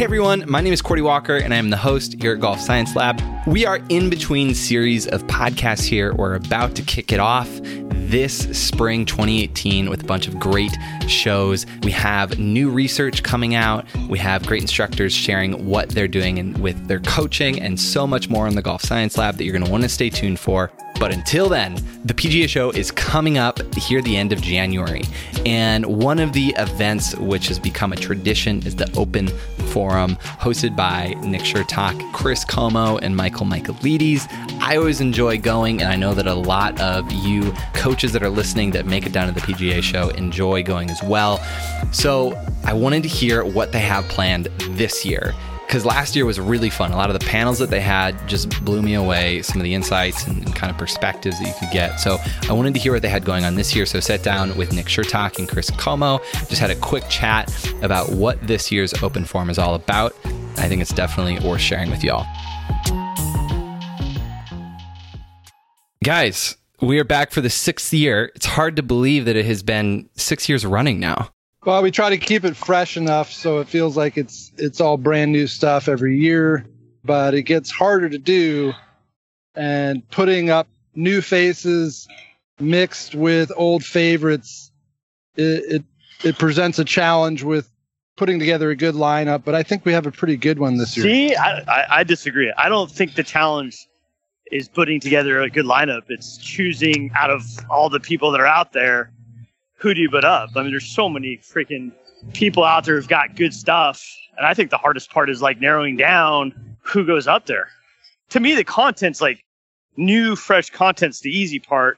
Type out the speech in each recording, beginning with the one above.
Hey everyone, my name is Cordie Walker and I am the host here at Golf Science Lab. We are in between series of podcasts here. We're about to kick it off this spring 2018 with a bunch of great shows. We have new research coming out. We have great instructors sharing what they're doing and with their coaching and so much more in the Golf Science Lab that you're going to want to stay tuned for. But until then, the PGA show is coming up here the end of January. And one of the events which has become a tradition is the Open Forum hosted by Nick Chertock, Chris Como, and Michael Michaelides. I always enjoy going, and I know that a lot of you coaches that are listening that make it down to the PGA show enjoy going as well. So I wanted to hear what they have planned this year because last year was really fun. A lot of the panels that they had just blew me away. Some of the insights and, and, kind of perspectives that you could get. So I wanted to hear what they had going on this year. So I sat down with Nick Chertock and Chris Como, just had a quick chat about what this year's Open Forum is all about. I think it's definitely worth sharing with y'all. Guys, we are back for the sixth year. It's hard to believe that it has been six years running now. Well, we try to keep it fresh enough so it feels like it's it's all brand new stuff every year, but it gets harder to do and putting up new faces mixed with old favorites it, it it presents a challenge with putting together a good lineup, but I think we have a pretty good one this year. See, I, I, I disagree. I don't think the challenge is putting together a good lineup. It's choosing out of all the people that are out there who do you put up? I mean, there's so many freaking people out there who've got good stuff. And I think the hardest part is like narrowing down who goes up there. To me, the content's like new, fresh content's the easy part.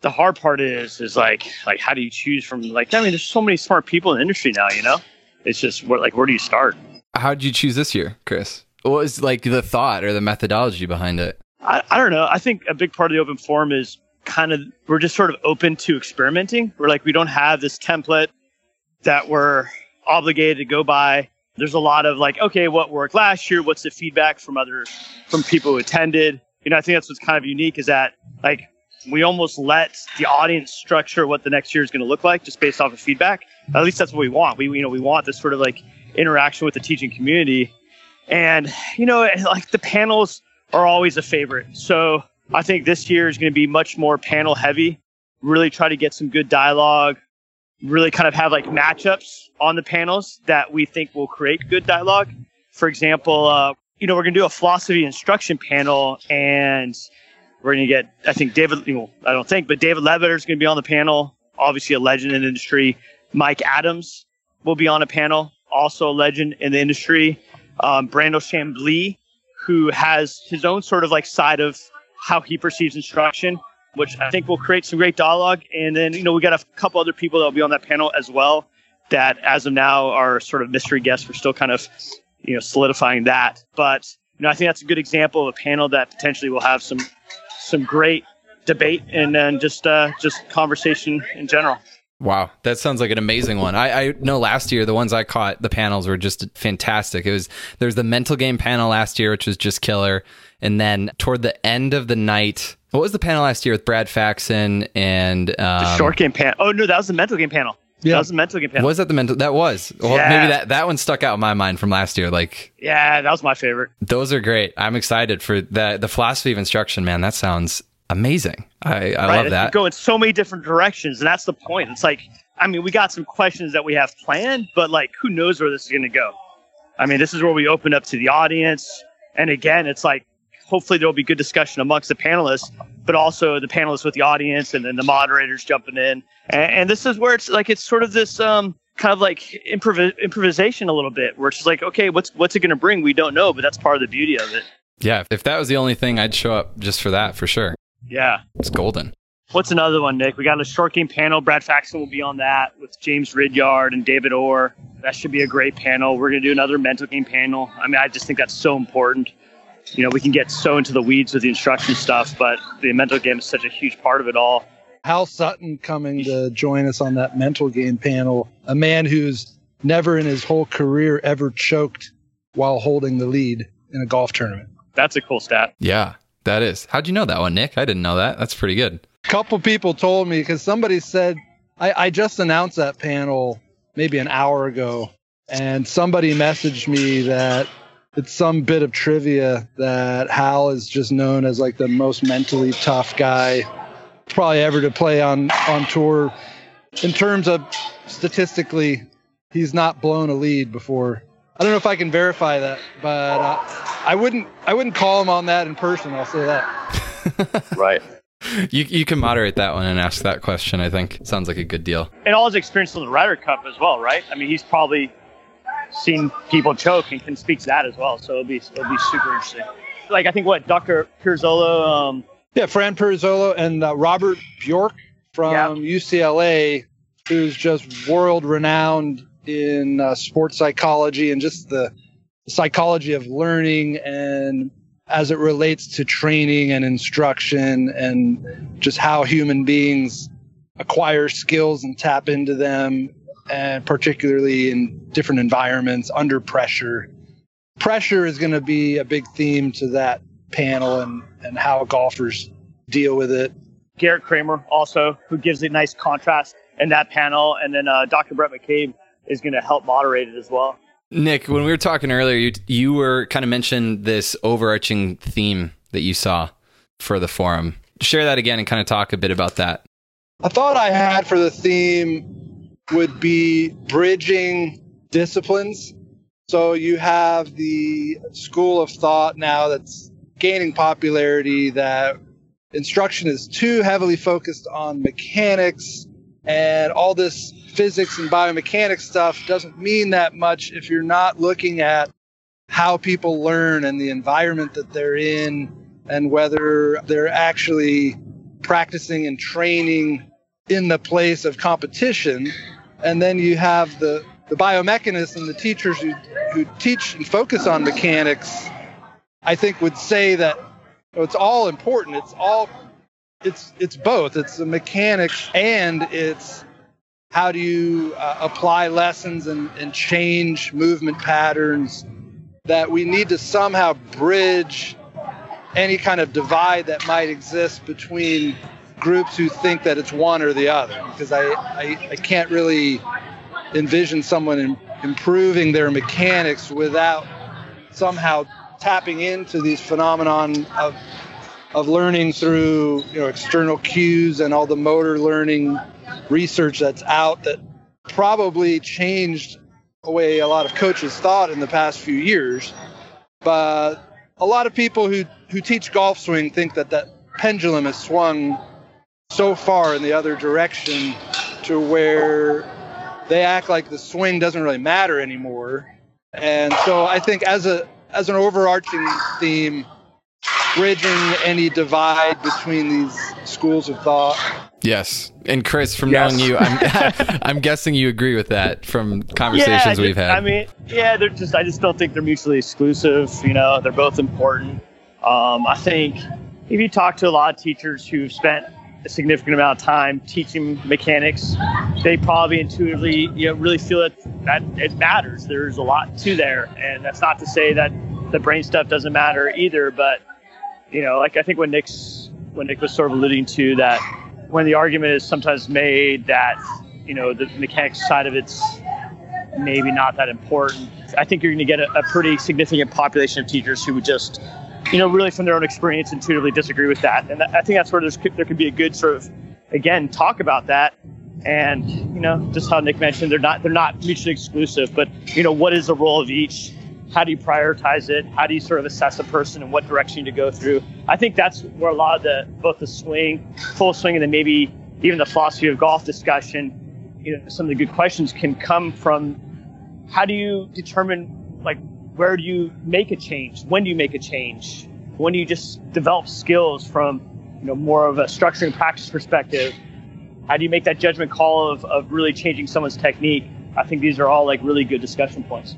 The hard part is, is like, like, how do you choose from like, I mean, there's so many smart people in the industry now, you know? It's just what, like, where do you start? How did you choose this year, Chris? What was like the thought or the methodology behind it? I, I don't know. I think a big part of the open forum is kind of we're just sort of open to experimenting. We're like we don't have this template that we're obligated to go by. There's a lot of like, okay, what worked last year? What's the feedback from other from people who attended? You know, I think that's what's kind of unique is that like we almost let the audience structure what the next year is going to look like just based off of feedback. At least that's what we want. We you know we want this sort of like interaction with the teaching community, and you know like the panels are always a favorite. So I think this year is going to be much more panel heavy. Really try to get some good dialogue. Really kind of have like matchups on the panels that we think will create good dialogue. For example, uh, you know, we're going to do a philosophy instruction panel and we're going to get, I think David, I don't think, but David Leadbetter is going to be on the panel. Obviously a legend in the industry. Mike Adams will be on a panel, also a legend in the industry. Um, Brandel Chamblee, who has his own sort of like side of how he perceives instruction, which I think will create some great dialogue. And then, you know, we got a couple other people that will be on that panel as well that as of now are sort of mystery guests. We're still kind of, you know, solidifying that. But, you know, I think that's a good example of a panel that potentially will have some some great debate and then just uh, just conversation in general. Wow, that sounds like an amazing one. I, I know last year the ones I caught, the panels were just fantastic. It was there's the mental game panel last year, which was just killer. And then toward the end of the night, what was the panel last year with Brad Faxon and um, the short game panel? Oh no, that was the mental game panel. Yeah. That was the mental game panel. Was that the mental? That was. Well, yeah. maybe that that one stuck out in my mind from last year. Like, yeah, that was my favorite. Those are great. I'm excited for that. The philosophy of instruction, man. That sounds amazing. I, I right. love that. Go in so many different directions, and that's the point. It's like, I mean, we got some questions that we have planned, but like, who knows where this is going to go? I mean, this is where we open up to the audience, and again, it's like hopefully there will be good discussion amongst the panelists, but also the panelists with the audience and then the moderators jumping in. And, and this is where it's like it's sort of this um, kind of like improv- improvisation a little bit, where it's like, okay, what's what's it going to bring? We don't know, but that's part of the beauty of it. Yeah, if that was the only thing, I'd show up just for that for sure. Yeah, it's golden. What's another one, Nick? We got a short game panel. Brad Faxon will be on that with James Ridyard and David Orr. That should be a great panel. We're going to do another mental game panel. I mean, I just think that's so important you know, we can get so into the weeds with the instruction stuff, but the mental game is such a huge part of it all. Hal Sutton coming to join us on that mental game panel, a man who's never in his whole career ever choked while holding the lead in a golf tournament. That's a cool stat. Yeah, that is. How'd you know that one, Nick? I didn't know that. That's pretty good. A couple people told me because somebody said I, I just announced that panel maybe an hour ago And somebody messaged me that it's some bit of trivia that Hal is just known as like the most mentally tough guy probably ever to play on on tour. In terms of statistically, he's not blown a lead before. I don't know if I can verify that, but uh, I wouldn't I wouldn't call him on that in person. I'll say that. right. You you can moderate that one and ask that question. I think sounds like a good deal. And all his experience in the Ryder Cup as well, right? I mean, he's probably seen people choke and can speak to that as well. So it'll be it'll be super interesting. Like I think what Dr. Pirozzolo, um, yeah, Fran Pirozzolo and uh, Robert Bjork from yeah. UCLA, who's just world renowned in uh, sports psychology and just the psychology of learning and as it relates to training and instruction and just how human beings acquire skills and tap into them and particularly in different environments under pressure. Pressure is going to be a big theme to that panel and, and how golfers deal with it. Garrett Kramer also, who gives a nice contrast in that panel, and then uh, Dr. Brett McCabe is going to help moderate it as well. Nick, when we were talking earlier, you you were kind of mentioned this overarching theme that you saw for the forum. Share that again and kind of talk a bit about that. I thought I had for the theme would be bridging disciplines. So you have the school of thought now that's gaining popularity that instruction is too heavily focused on mechanics and all this physics and biomechanics stuff doesn't mean that much if you're not looking at how people learn and the environment that they're in and whether they're actually practicing and training in the place of competition and then you have the the biomechanists and the teachers who, who teach and focus on mechanics, I think would say that it's all important. It's all it's it's both. It's the mechanics and it's how do you uh, apply lessons and, and change movement patterns that we need to somehow bridge any kind of divide that might exist between groups who think that it's one or the other? Because I, I, I can't really envision someone in, improving their mechanics without somehow tapping into these phenomenon of of learning through you know external cues and all the motor learning research that's out that probably changed the way a lot of coaches thought in the past few years but a lot of people who who teach golf swing think that that pendulum has swung so far in the other direction to where they act like the swing doesn't really matter anymore. And so I think as a as an overarching theme, bridging any divide between these schools of thought. Yes, and Chris, from yes. knowing you, I'm I'm guessing you agree with that from conversations yeah, we've had. I mean, yeah, they're just I just don't think they're mutually exclusive. You know, they're both important. Um, I think if you talk to a lot of teachers who've spent a significant amount of time teaching mechanics, they probably intuitively you know really feel that that it matters. There's a lot to there, and that's not to say that the brain stuff doesn't matter either. But you know, like I think when Nick's when Nick was sort of alluding to that, when the argument is sometimes made that you know the mechanics side of it's maybe not that important. I think you're going to get a, a pretty significant population of teachers who would just you know, really from their own experience, intuitively disagree with that. And I think that's where there's, there could be a good sort of, again, talk about that. And you know, just how Nick mentioned, they're not they're not mutually exclusive. But you know, what is the role of each? How do you prioritize it? How do you sort of assess a person and what direction to go through? I think that's where a lot of the both the swing, full swing, and then maybe even the philosophy of golf discussion. You know, some of the good questions can come from how do you determine like where do you make a change? When do you make a change? When do you just develop skills from, you know, more of a structure and practice perspective? How do you make that judgment call of, of really changing someone's technique? I think these are all like really good discussion points.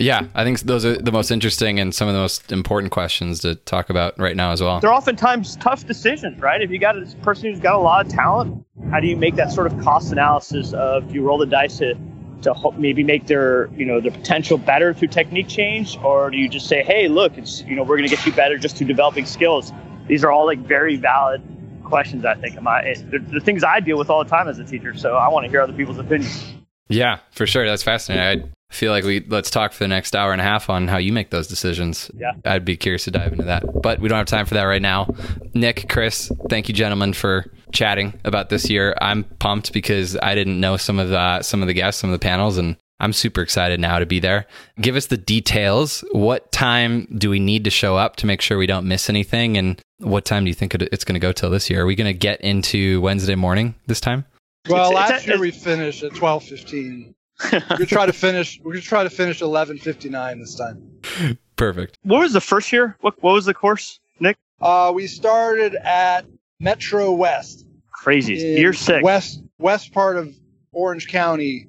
Yeah, I think those are the most interesting and some of the most important questions to talk about right now as well. They're oftentimes tough decisions, right? If you got a person who's got a lot of talent, how do you make that sort of cost analysis of do you roll the dice to to maybe make their you know their potential better through technique change, or do you just say, hey, look, it's you know we're going to get you better just through developing skills? These are all like very valid questions. I think, my the, the things I deal with all the time as a teacher. So I want to hear other people's opinions. Yeah, for sure. That's fascinating. I feel like we let's talk for the next hour and a half on how you make those decisions. Yeah. I'd be curious to dive into that, but we don't have time for that right now. Nick, Chris, thank you, gentlemen, for chatting about this year. I'm pumped because I didn't know some of the some of the guests, some of the panels, and I'm super excited now to be there. Give us the details. What time do we need to show up to make sure we don't miss anything? And what time do you think it's going to go till this year? Are we going to get into Wednesday morning this time? Well, It's- it's last a- year we finished at twelve fifteen. We're gonna try to finish. We're gonna try to finish eleven fifty nine this time. Perfect. What was the first year? What what was the course, Nick? Uh, we started at Metro West. Crazy. Year six. West west part of Orange County,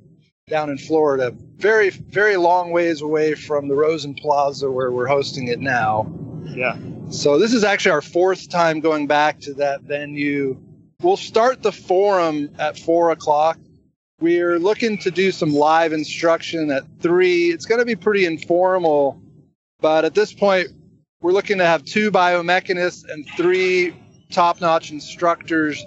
down in Florida. Very very long ways away from the Rosen Plaza where we're hosting it now. Yeah. So this is actually our fourth time going back to that venue. We'll start the forum at four o'clock. We're looking to do some live instruction at three. It's going to be pretty informal, but at this point, we're looking to have two biomechanists and three top-notch instructors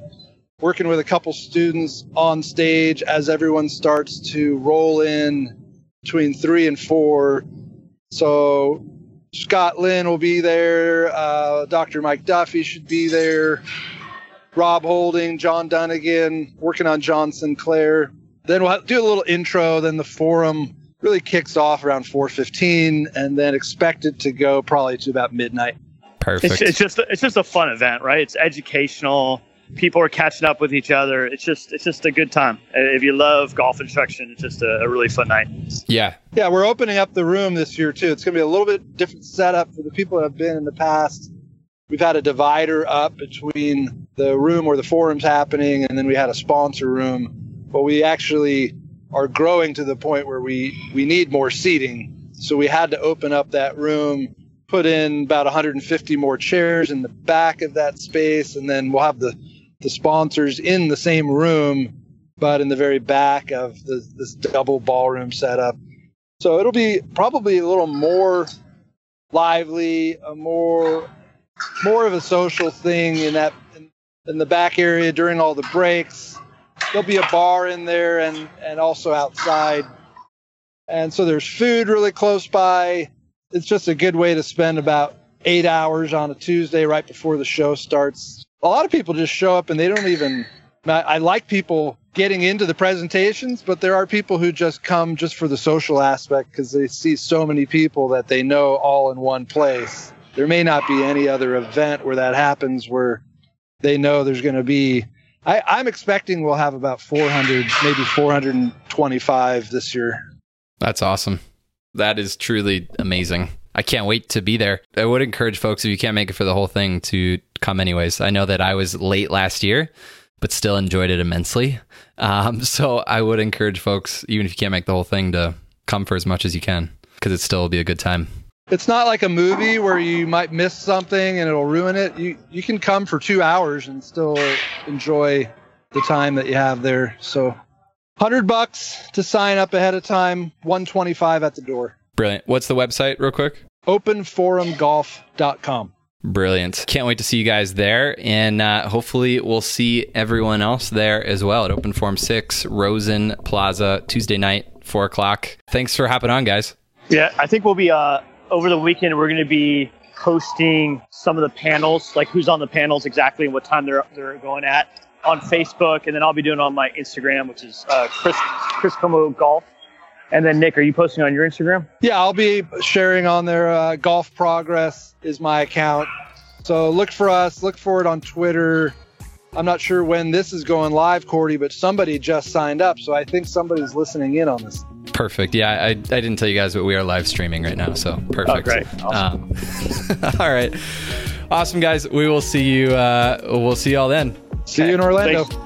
working with a couple students on stage as everyone starts to roll in between three and four. So Scott Lynn will be there. Uh, Dr. Mike Duffy should be there. Rob Holding, John Dunnigan, working on John Sinclair. Then we'll do a little intro. Then the forum really kicks off around 4:15, and then expect it to go probably to about midnight. Perfect. It's, it's just it's just a fun event, right? It's educational. People are catching up with each other. It's just it's just a good time. If you love golf instruction, it's just a, a really fun night. yeah. Yeah, we're opening up the room this year too. It's going to be a little bit different setup for the people that have been in the past. We've had a divider up between the room where the forum's happening, and then we had a sponsor room. But we actually are growing to the point where we we need more seating, so we had to open up that room, put in about 150 more chairs in the back of that space, and then we'll have the the sponsors in the same room, but in the very back of the, this double ballroom setup. So it'll be probably a little more lively, a more more of a social thing in that in, in the back area during all the breaks. There'll be a bar in there and and also outside. And so there's food really close by. It's just a good way to spend about eight hours on a Tuesday right before the show starts. A lot of people just show up and they don't even. I, I like people getting into the presentations, but there are people who just come just for the social aspect because they see so many people that they know all in one place. There may not be any other event where that happens where they know there's going to be. I, I'm expecting we'll have about 400, maybe 425 this year. That's awesome. That is truly amazing. I can't wait to be there. I would encourage folks if you can't make it for the whole thing to come anyways. I know that I was late last year, but still enjoyed it immensely. Um, so I would encourage folks, even if you can't make the whole thing, to come for as much as you can because it still will be a good time. It's not like a movie where you might miss something and it'll ruin it. You you can come for two hours and still enjoy the time that you have there. So, hundred bucks to sign up ahead of time. One twenty five at the door. Brilliant. What's the website, real quick? Openforumgolf.com. Brilliant. Can't wait to see you guys there. And uh, hopefully, we'll see everyone else there as well at Open Forum 6, Rosen Plaza, Tuesday night, 4 o'clock. Thanks for hopping on, guys. Yeah, I think we'll be uh, over the weekend. We're going to be hosting some of the panels, like who's on the panels exactly and what time they're they're going at on Facebook, and then I'll be doing on my Instagram, which is uh, Chris Chris Como Golf. And then Nick, are you posting on your Instagram? Yeah, I'll be sharing on their uh, golf progress is my account. So look for us. Look for it on Twitter. I'm not sure when this is going live, Cordie, but somebody just signed up, so I think somebody's listening in on this. Perfect. Yeah, I, I didn't tell you guys, but we are live streaming right now. So perfect. Oh, great. Um, all right. Awesome, guys. We will see you. Uh, we'll see you all then. See you in Orlando. Thanks.